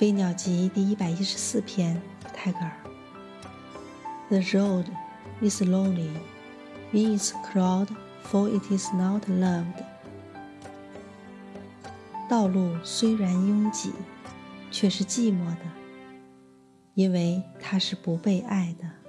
飞鸟集第一百一十四篇泰戈尔 the road is lonely it is crowded for it is not loved 道路虽然拥挤却是寂寞的因为它是不被爱的